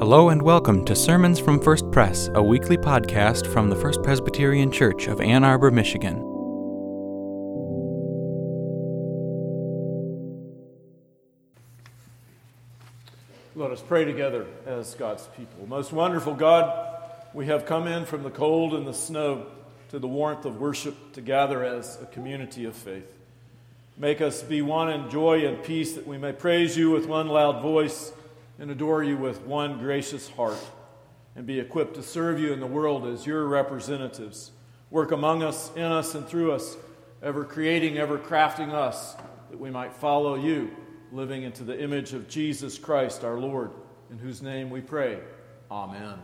Hello and welcome to Sermons from First Press, a weekly podcast from the First Presbyterian Church of Ann Arbor, Michigan. Let us pray together as God's people. Most wonderful God, we have come in from the cold and the snow to the warmth of worship to gather as a community of faith. Make us be one in joy and peace that we may praise you with one loud voice and adore you with one gracious heart and be equipped to serve you in the world as your representatives. Work among us, in us, and through us, ever creating, ever crafting us that we might follow you, living into the image of Jesus Christ our Lord, in whose name we pray. Amen.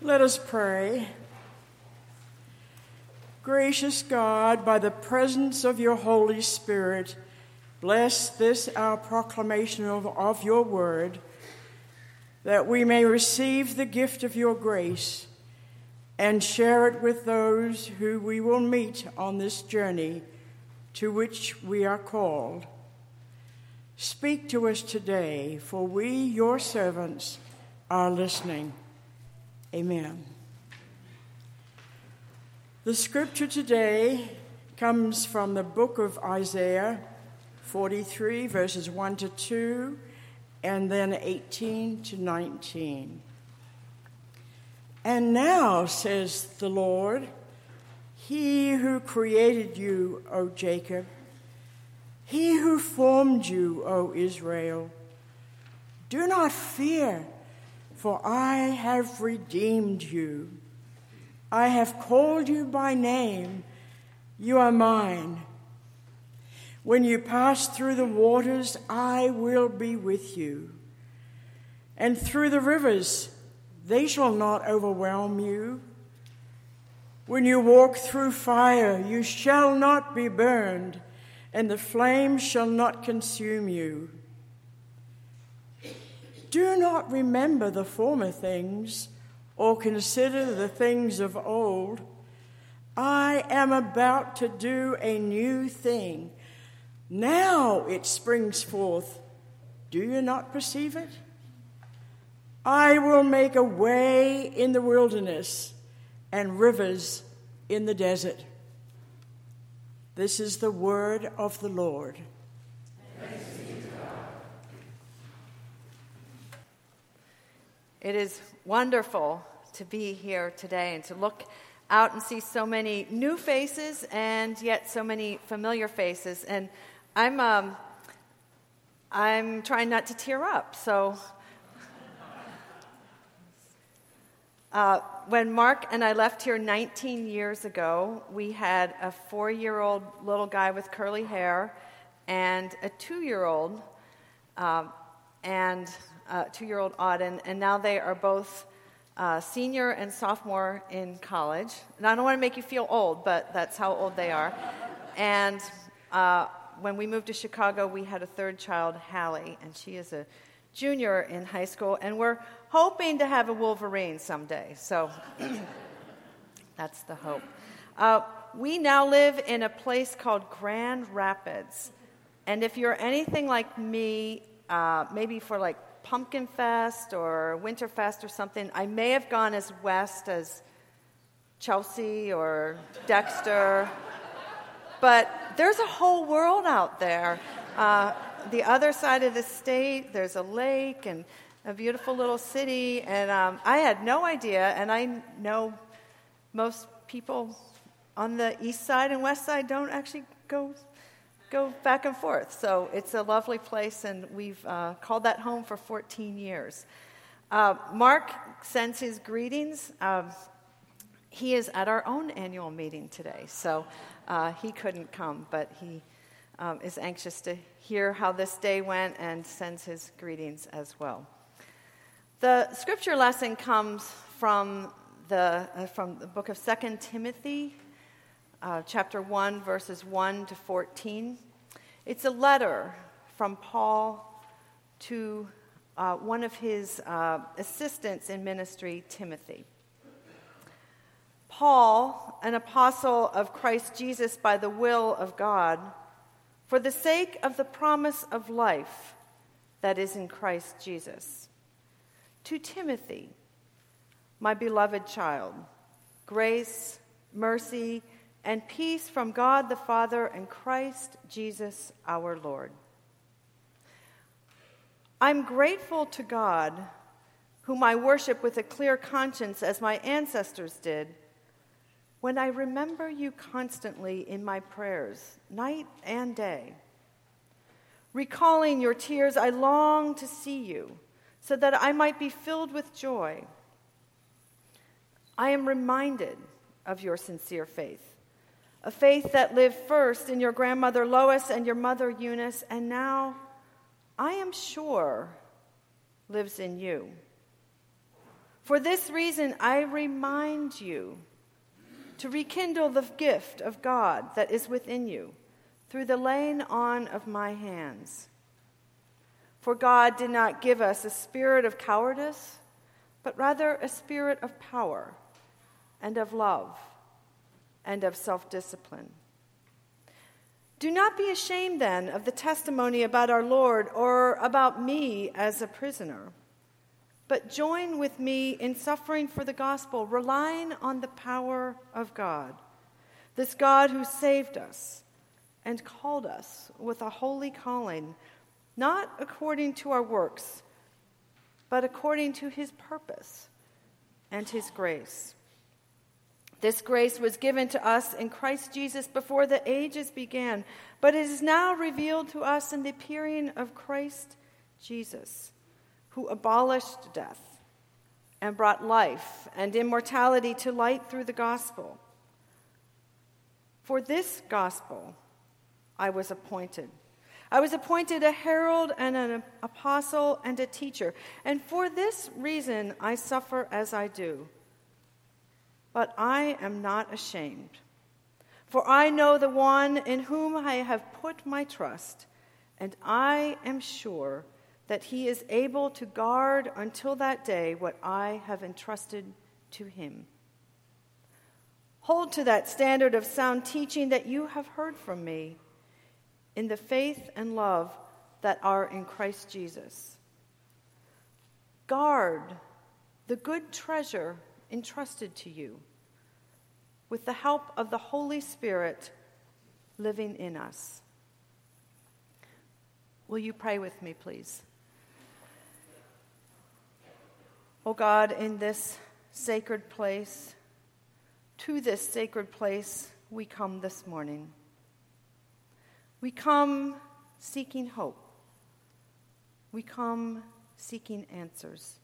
Let us pray. Gracious God, by the presence of your Holy Spirit, Bless this our proclamation of, of your word, that we may receive the gift of your grace and share it with those who we will meet on this journey to which we are called. Speak to us today, for we, your servants, are listening. Amen. The scripture today comes from the book of Isaiah 43, verses 1 to 2, and then 18 to 19. And now, says the Lord, He who created you, O Jacob, He who formed you, O Israel, do not fear, for I have redeemed you. I have called you by name. You are mine. When you pass through the waters, I will be with you. And through the rivers, they shall not overwhelm you. When you walk through fire, you shall not be burned, and the flames shall not consume you. Do not remember the former things, or consider the things of old. I am about to do a new thing. Now it springs forth. Do you not perceive it? I will make a way in the wilderness and rivers in the desert. This is the word of the Lord. It is wonderful to be here today and to look out and see so many new faces and yet so many familiar faces. And I'm, um, I'm trying not to tear up. So, uh, when Mark and I left here 19 years ago, we had a four year old little guy with curly hair and a two year old, um, and uh, two year old Auden, and now they are both. Uh, senior and sophomore in college. And I don't want to make you feel old, but that's how old they are. And uh, when we moved to Chicago, we had a third child, Hallie, and she is a junior in high school, and we're hoping to have a Wolverine someday. So that's the hope. Uh, we now live in a place called Grand Rapids. And if you're anything like me, uh, maybe for like Pumpkin Fest or Winter Fest or something, I may have gone as west as Chelsea or Dexter. But there's a whole world out there. Uh, the other side of the state, there's a lake and a beautiful little city. And um, I had no idea, and I know most people on the east side and west side don't actually go go back and forth. So it's a lovely place, and we've uh, called that home for 14 years. Uh, Mark sends his greetings. Um, he is at our own annual meeting today, so uh, he couldn't come, but he um, is anxious to hear how this day went and sends his greetings as well. The scripture lesson comes from the, uh, from the book of 2 Timothy, uh, chapter 1, verses 1 to 14. It's a letter from Paul to uh, one of his uh, assistants in ministry, Timothy. Paul, an apostle of Christ Jesus by the will of God, for the sake of the promise of life that is in Christ Jesus, To Timothy, my beloved child, grace, mercy, and peace from God the Father and Christ Jesus our Lord. I'm grateful to God, whom I worship with a clear conscience as my ancestors did, when I remember you constantly in my prayers, night and day. Recalling your tears, I long to see you so that I might be filled with joy. I am reminded of your sincere faith, a faith that lived first in your grandmother Lois and your mother Eunice, and now I am sure lives in you. For this reason, I remind you to rekindle the gift of God that is within you through the laying on of my hands. For God did not give us a spirit of cowardice, but rather a spirit of power and of love and of self discipline. Do not be ashamed then of the testimony about our Lord or about me as a prisoner, but join with me in suffering for the gospel, relying on the power of God, this God who saved us and called us with a holy calling, not according to our works, but according to his purpose and his grace. This grace was given to us in Christ Jesus before the ages began, but it is now revealed to us in the appearing of Christ Jesus, who abolished death and brought life and immortality to light through the gospel. For this gospel I was appointed. I was appointed a herald and an apostle and a teacher, and for this reason I suffer as I do. But I am not ashamed, for I know the one in whom I have put my trust, and I am sure that he is able to guard until that day what I have entrusted to him. Hold to that standard of sound teaching that you have heard from me in the faith and love that are in Christ Jesus. Guard the good treasure entrusted to you with the help of the Holy Spirit living in us. Will you pray with me, please? Oh God, in this sacred place, to this sacred place, we come this morning. We come seeking hope. We come seeking answers.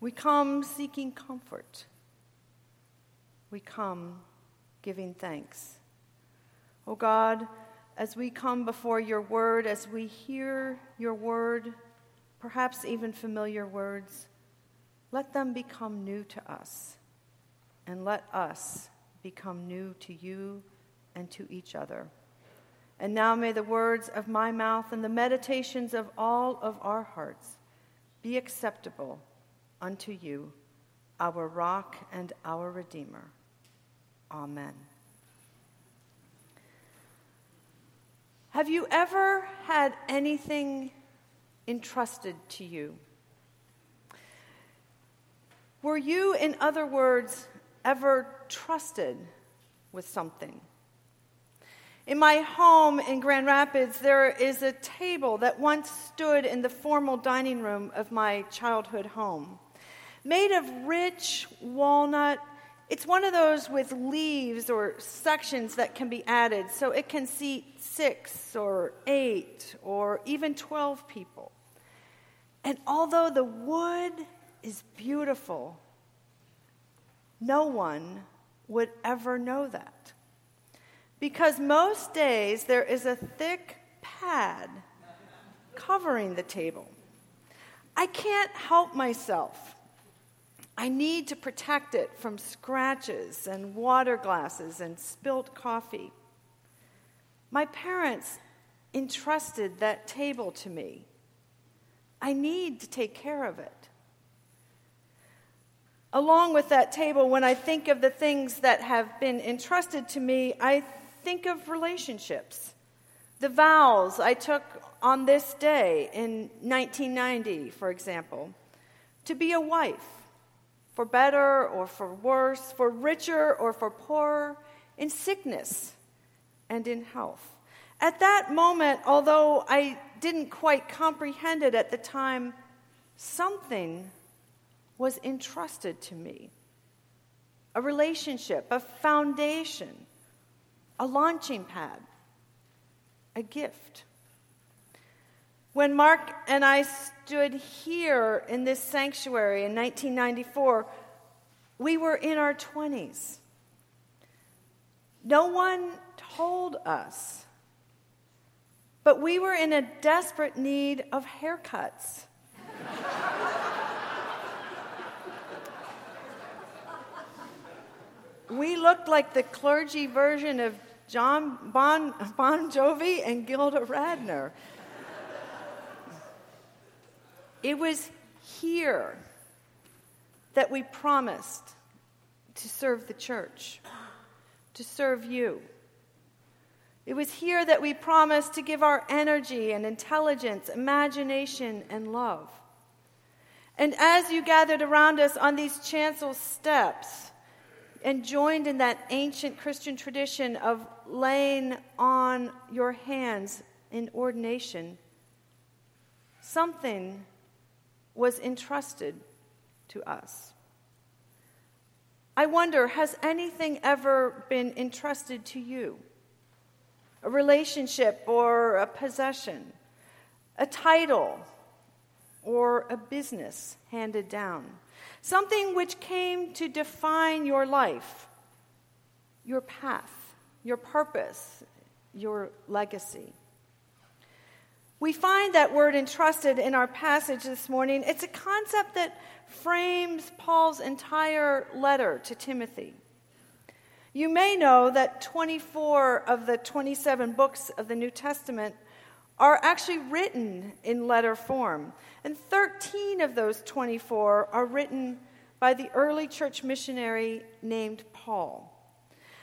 We come seeking comfort. We come giving thanks. Oh God, as we come before your word, as we hear your word, perhaps even familiar words, let them become new to us, and let us become new to you and to each other. And now may the words of my mouth and the meditations of all of our hearts be acceptable unto you, our rock and our redeemer. Amen. Have you ever had anything entrusted to you? Were you, in other words, ever trusted with something? In my home in Grand Rapids, there is a table that once stood in the formal dining room of my childhood home. Made of rich walnut, it's one of those with leaves or sections that can be added, so it can seat six or eight or even 12 people. And although the wood is beautiful, no one would ever know that. Because most days there is a thick pad covering the table. I can't help myself. I need to protect it from scratches and water glasses and spilt coffee. My parents entrusted that table to me. I need to take care of it. Along with that table, when I think of the things that have been entrusted to me, I think of relationships. The vows I took on this day in 1990, for example. to be a wife, for better or for worse, for richer or for poorer, in sickness and in health. At that moment, although I didn't quite comprehend it at the time, something was entrusted to me a relationship, a foundation, a launching pad, a gift. When Mark and I stood here in this sanctuary in 1994, we were in our 20s. No one told us, but we were in a desperate need of haircuts. we looked like the clergy version of John Bon, bon Jovi and Gilda Radner. It was here that we promised to serve the church, to serve you. It was here that we promised to give our energy and intelligence, imagination and love. And as you gathered around us on these chancel steps and joined in that ancient Christian tradition of laying on your hands in ordination, something was entrusted to us. I wonder, has anything ever been entrusted to you? A relationship or a possession, a title or a business handed down, something which came to define your life, your path, your purpose, your legacy. We find that word entrusted in our passage this morning. It's a concept that frames Paul's entire letter to Timothy. You may know that 24 of the 27 books of the New Testament are actually written in letter form, and 13 of those 24 are written by the early church missionary named Paul.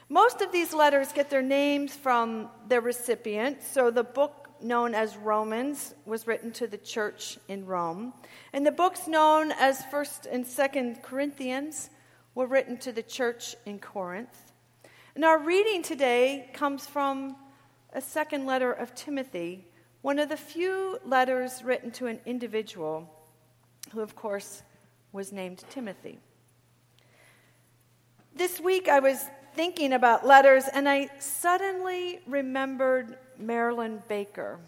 Most of these letters get their names from their recipient, so the book known as Romans was written to the church in Rome, and the books known as 1st and 2nd Corinthians were written to the church in Corinth. And our reading today comes from a second letter of Timothy, one of the few letters written to an individual who, of course, was named Timothy. This week I was thinking about letters and I suddenly remembered Marilyn Baker,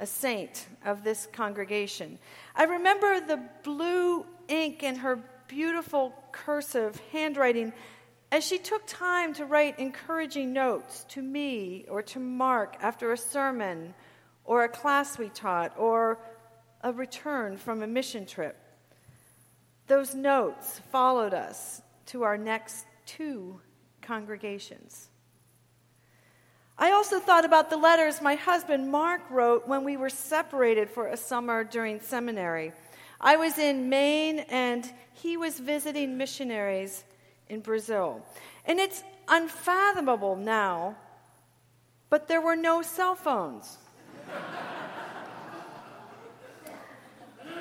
a saint of this congregation. I remember the blue ink in her beautiful cursive handwriting as she took time to write encouraging notes to me or to Mark after a sermon or a class we taught or a return from a mission trip. Those notes followed us to our next two congregations. I also thought about the letters my husband Mark wrote when we were separated for a summer during seminary. I was in Maine and he was visiting missionaries in Brazil. And it's unfathomable now, but there were no cell phones.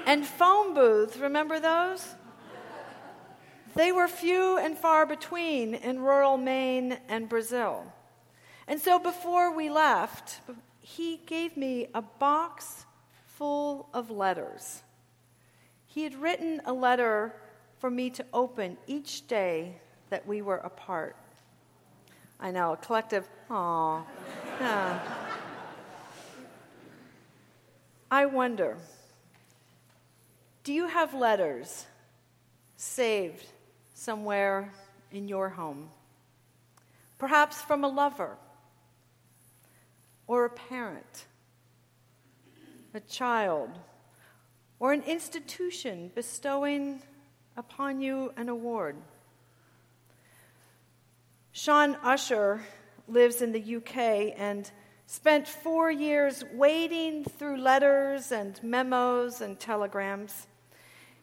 And phone booths, remember those? They were few and far between in rural Maine and Brazil. And so before we left, he gave me a box full of letters. He had written a letter for me to open each day that we were apart. I know, a collective, aw. I wonder do you have letters saved somewhere in your home? Perhaps from a lover or a parent, a child, or an institution bestowing upon you an award. Shaun Usher lives in the UK and spent four years wading through letters and memos and telegrams.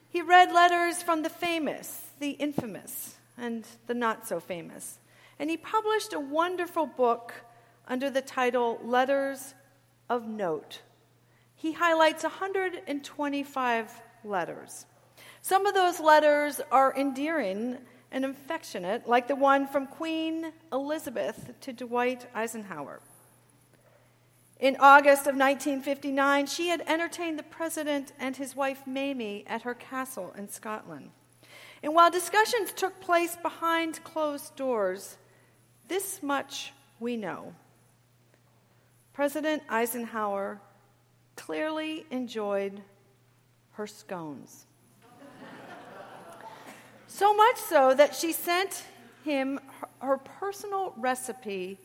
He read letters from the famous, the infamous, and the not so famous. And he published a wonderful book under the title Letters of Note. He highlights 125 letters. Some of those letters are endearing and affectionate, like the one from Queen Elizabeth to Dwight Eisenhower. In August of 1959, she had entertained the president and his wife Mamie at her castle in Scotland. And while discussions took place behind closed doors, this much we know. President Eisenhower clearly enjoyed her scones. so much so that she sent him her personal recipe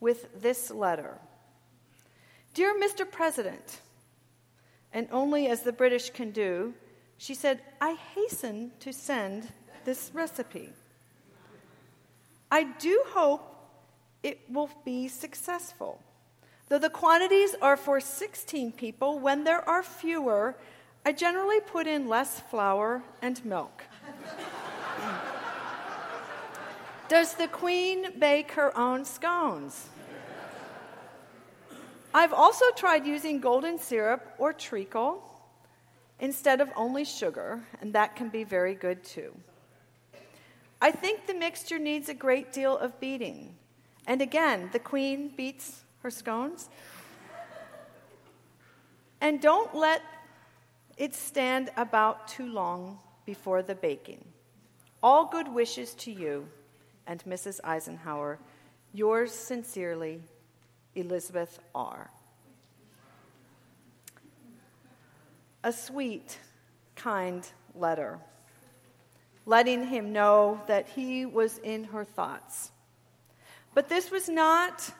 with this letter Dear Mr. President, and only as the British can do, she said, I hasten to send this recipe. I do hope it will be successful. Though the quantities are for 16 people, when there are fewer, I generally put in less flour and milk. Does the queen bake her own scones? I've also tried using golden syrup or treacle instead of only sugar, and that can be very good too. I think the mixture needs a great deal of beating. And again, the queen beats her scones. And don't let it stand about too long before the baking. All good wishes to you and Mrs. Eisenhower. Yours sincerely, Elizabeth R. A sweet, kind letter, letting him know that he was in her thoughts. But this was not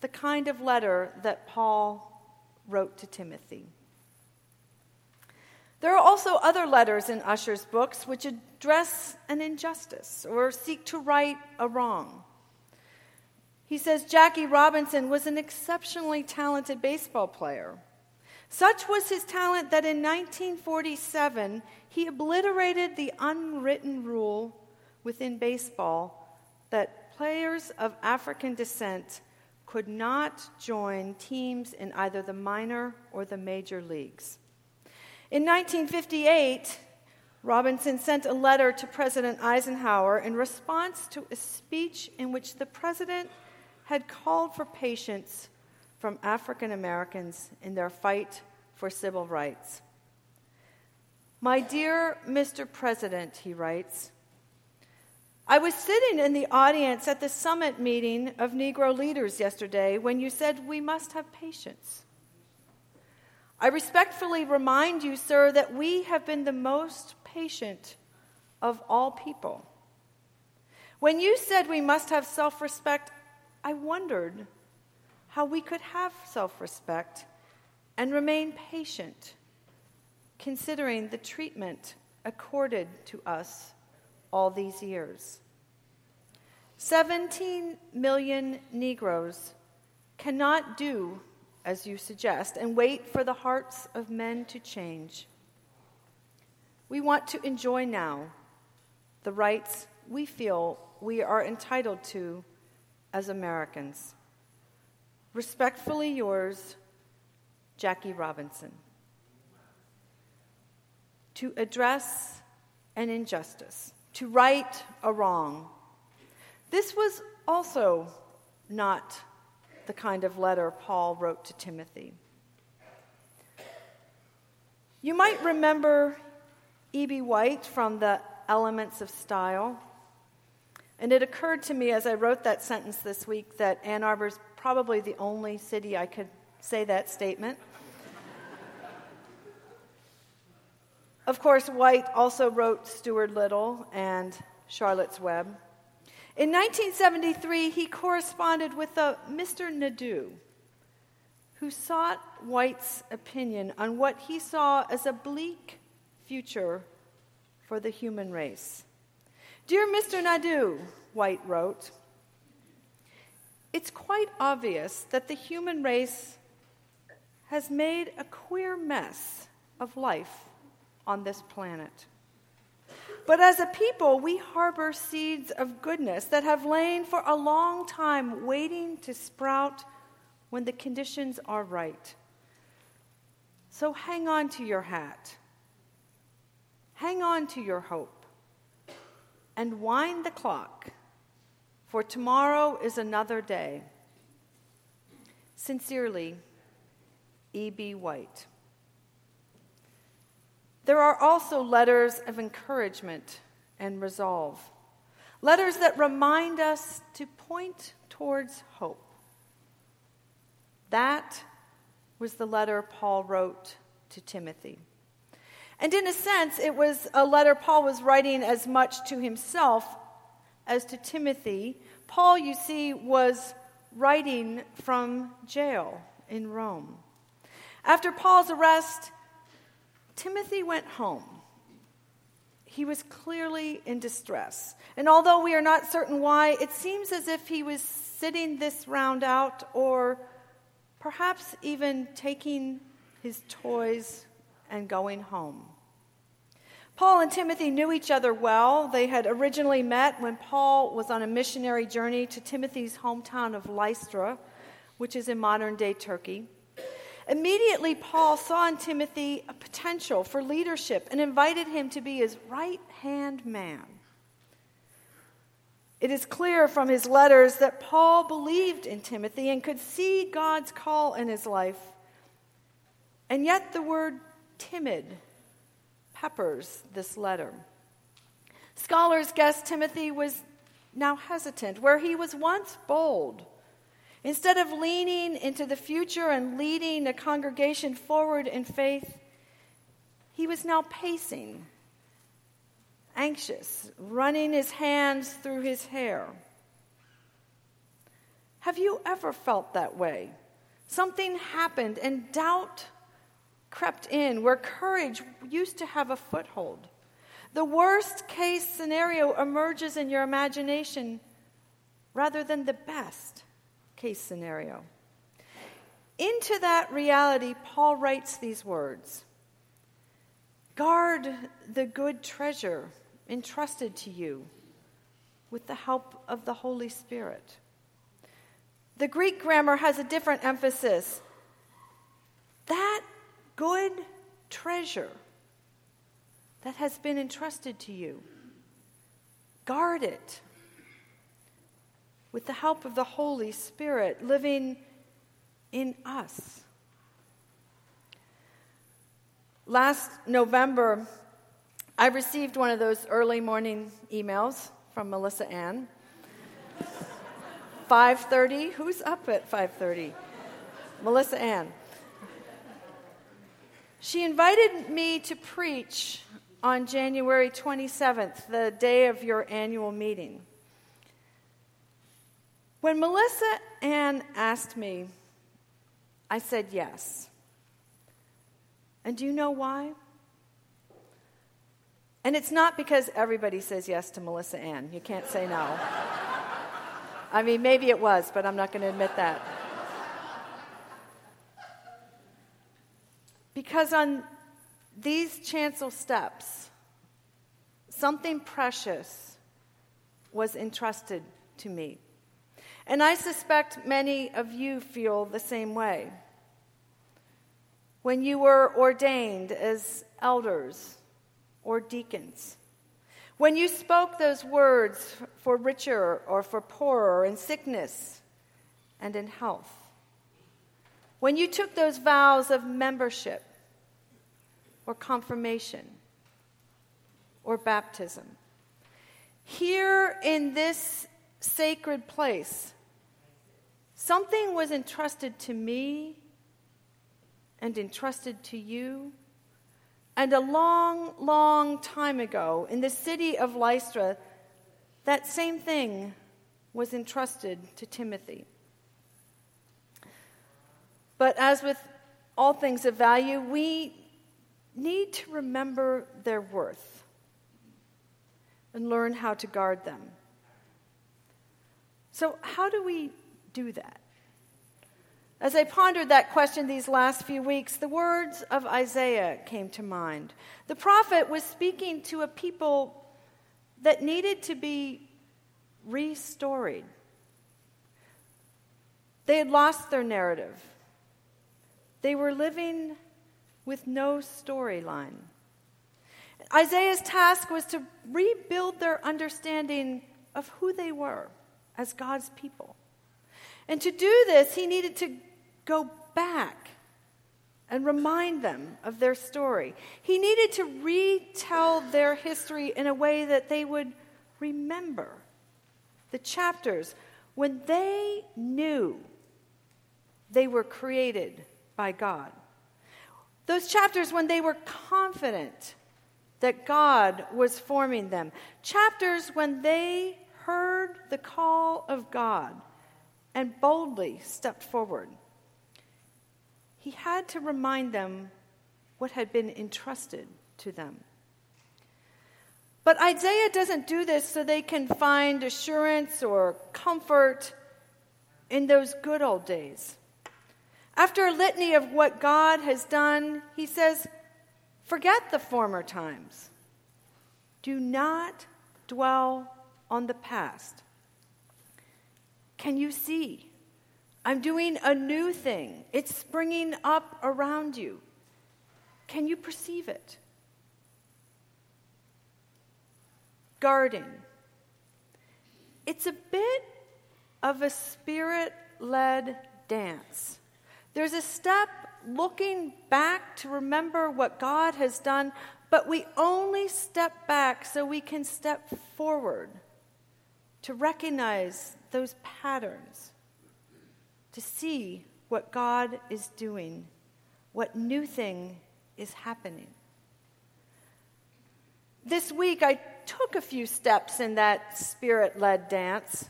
the kind of letter that Paul wrote to Timothy. There are also other letters in Usher's books which address an injustice or seek to right a wrong. He says Jackie Robinson was an exceptionally talented baseball player. Such was his talent that in 1947 he obliterated the unwritten rule within baseball that players of African descent could not join teams in either the minor or the major leagues. In 1958, Robinson sent a letter to President Eisenhower in response to a speech in which the president had called for patience from African Americans in their fight for civil rights. My dear Mr. President, he writes, I was sitting in the audience at the summit meeting of Negro leaders yesterday when you said we must have patience. I respectfully remind you, sir, that we have been the most patient of all people. When you said we must have self respect, I wondered how we could have self respect and remain patient, considering the treatment accorded to us all these years. 17 million Negroes cannot do as you suggest and wait for the hearts of men to change. We want to enjoy now the rights we feel we are entitled to as Americans. Respectfully yours, Jackie Robinson. To address an injustice, to right a wrong. This was also not the kind of letter Paul wrote to Timothy. You might remember E.B. White from the Elements of Style. And it occurred to me as I wrote that sentence this week that Ann Arbor's probably the only city I could say that statement. of course, White also wrote Stuart Little and Charlotte's Web. In 1973, he corresponded with a Mr. Nadeau, who sought White's opinion on what he saw as a bleak future for the human race. Dear Mr. Nadeau, White wrote, it's quite obvious that the human race has made a queer mess of life on this planet. But as a people, we harbor seeds of goodness that have lain for a long time waiting to sprout when the conditions are right. So hang on to your hat Hang on to your hope and wind the clock, for tomorrow is another day. Sincerely, E.B. White. There are also letters of encouragement and resolve, letters that remind us to point towards hope. That was the letter Paul wrote to Timothy. And in a sense, it was a letter Paul was writing as much to himself as to Timothy. Paul, you see, was writing from jail in Rome. After Paul's arrest, Timothy went home. He was clearly in distress. And although we are not certain why, it seems as if he was sitting this round out or perhaps even taking his toys and going home. Paul and Timothy knew each other well. They had originally met when Paul was on a missionary journey to Timothy's hometown of Lystra, which is in modern day Turkey. Immediately, Paul saw in Timothy a potential for leadership and invited him to be his right hand man. It is clear from his letters that Paul believed in Timothy and could see God's call in his life. And yet, the word timid peppers this letter. Scholars guess Timothy was now hesitant, where he was once bold. Instead of leaning into the future and leading a congregation forward in faith, he was now pacing, anxious, running his hands through his hair. Have you ever felt that way? Something happened and doubt crept in where courage used to have a foothold. The worst case scenario emerges in your imagination rather than the best case scenario. Into that reality, Paul writes these words Guard the good treasure entrusted to you with the help of the Holy Spirit. The Greek grammar has a different emphasis. That good treasure that has been entrusted to you, guard it with the help of the Holy Spirit living in us. Last November, I received one of those early morning emails from Melissa Ann. 5:30. Who's up at 5:30? Melissa Ann. She invited me to preach on January 27th, the day of your annual meeting. When Melissa Ann asked me, I said yes. And do you know why? And it's not because everybody says yes to Melissa Ann. You can't say no. I mean, maybe it was, but I'm not going to admit that. Because on these chancel steps, something precious was entrusted to me. And I suspect many of you feel the same way. When you were ordained as elders or deacons, when you spoke those words for richer or for poorer, in sickness and in health, when you took those vows of membership or confirmation or baptism, here in this sacred place, something was entrusted to me and entrusted to you. And a long, long time ago, in the city of Lystra, that same thing was entrusted to Timothy. But as with all things of value, we need to remember their worth and learn how to guard them. So, how do we do that? As I pondered that question these last few weeks, the words of Isaiah came to mind. The prophet was speaking to a people that needed to be restored. They had lost their narrative, they were living with no storyline. Isaiah's task was to rebuild their understanding of who they were as God's people. And to do this, he needed to go back and remind them of their story. He needed to retell their history in a way that they would remember the chapters when they knew they were created by God. Those chapters when they were confident that God was forming them. Chapters when they heard the call of God and boldly stepped forward. He had to remind them what had been entrusted to them. But Isaiah doesn't do this so they can find assurance or comfort in those good old days. After a litany of what God has done, he says, Forget the former times. Do not dwell on the past. Can you see? I'm doing a new thing. It's springing up around you. Can you perceive it? Garden. It's a bit of a spirit led dance. There's a step looking back to remember what God has done, but we only step back so we can step forward to recognize those patterns, to see what God is doing, what new thing is happening. This week, I took a few steps in that spirit led dance,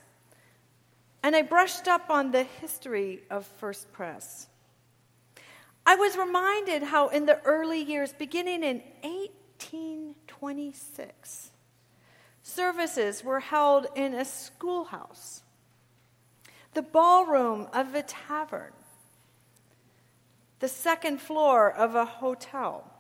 and I brushed up on the history of First Press. I was reminded how, in the early years, beginning in 1826, services were held in a schoolhouse, the ballroom of a tavern, the second floor of a hotel.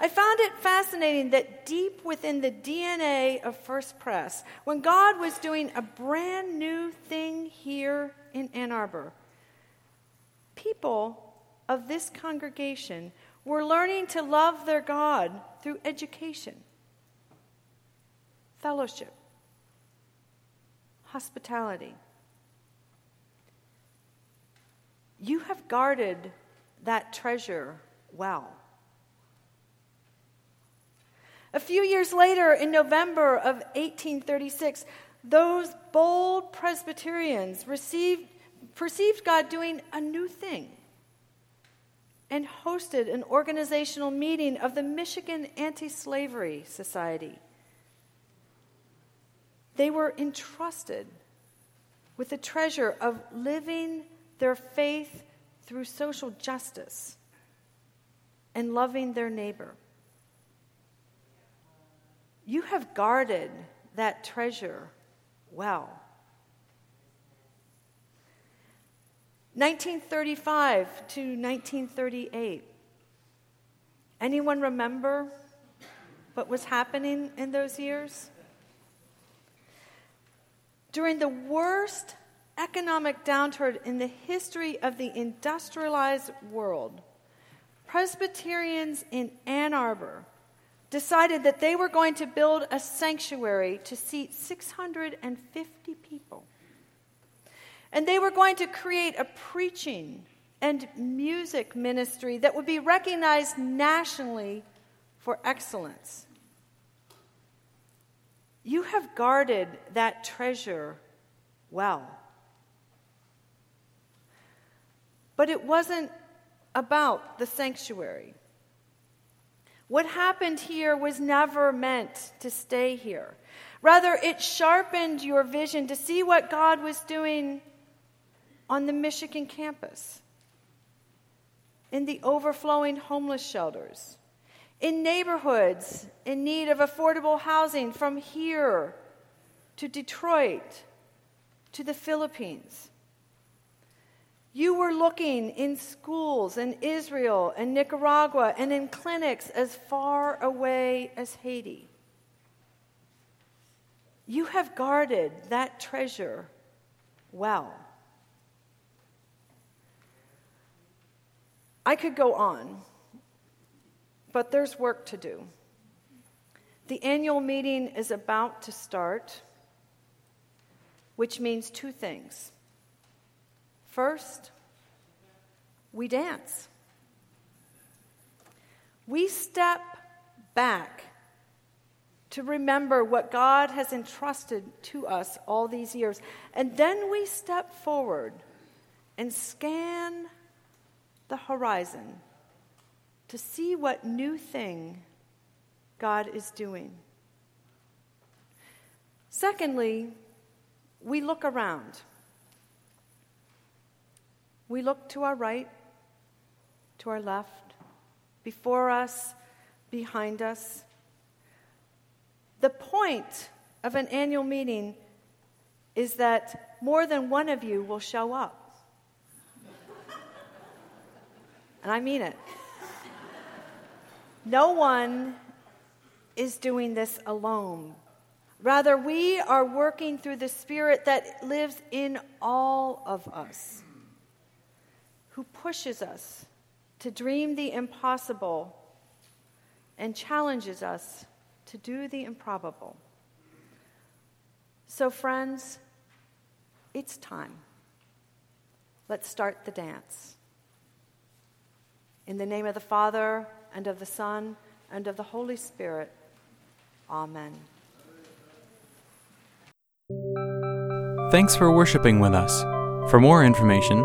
I found it fascinating that deep within the DNA of First Press, when God was doing a brand new thing here in Ann Arbor, people of this congregation were learning to love their God through education, fellowship, hospitality. You have guarded that treasure well. A few years later, in November of 1836, those bold Presbyterians received, perceived God doing a new thing and hosted an organizational meeting of the Michigan Anti Slavery Society. They were entrusted with the treasure of living their faith through social justice and loving their neighbor. You have guarded that treasure well. 1935 to 1938. Anyone remember what was happening in those years? During the worst economic downturn in the history of the industrialized world, Presbyterians in Ann Arbor decided that they were going to build a sanctuary to seat 650 people. And they were going to create a preaching and music ministry that would be recognized nationally for excellence. You have guarded that treasure well. But it wasn't about the sanctuary. What happened here was never meant to stay here. Rather, it sharpened your vision to see what God was doing on the Michigan campus, in the overflowing homeless shelters, in neighborhoods in need of affordable housing from here to Detroit to the Philippines. You were looking in schools in Israel and Nicaragua and in clinics as far away as Haiti. You have guarded that treasure well. I could go on, but there's work to do. The annual meeting is about to start, which means two things. First, we dance. We step back to remember what God has entrusted to us all these years. And then we step forward and scan the horizon to see what new thing God is doing. Secondly, we look around. We look to our right, to our left, before us, behind us. The point of an annual meeting is that more than one of you will show up. And I mean it. No one is doing this alone. Rather, we are working through the Spirit that lives in all of us, who pushes us to dream the impossible and challenges us to do the improbable. So, friends, it's time. Let's start the dance. In the name of the Father, and of the Son, and of the Holy Spirit. Amen. Thanks for worshiping with us. For more information,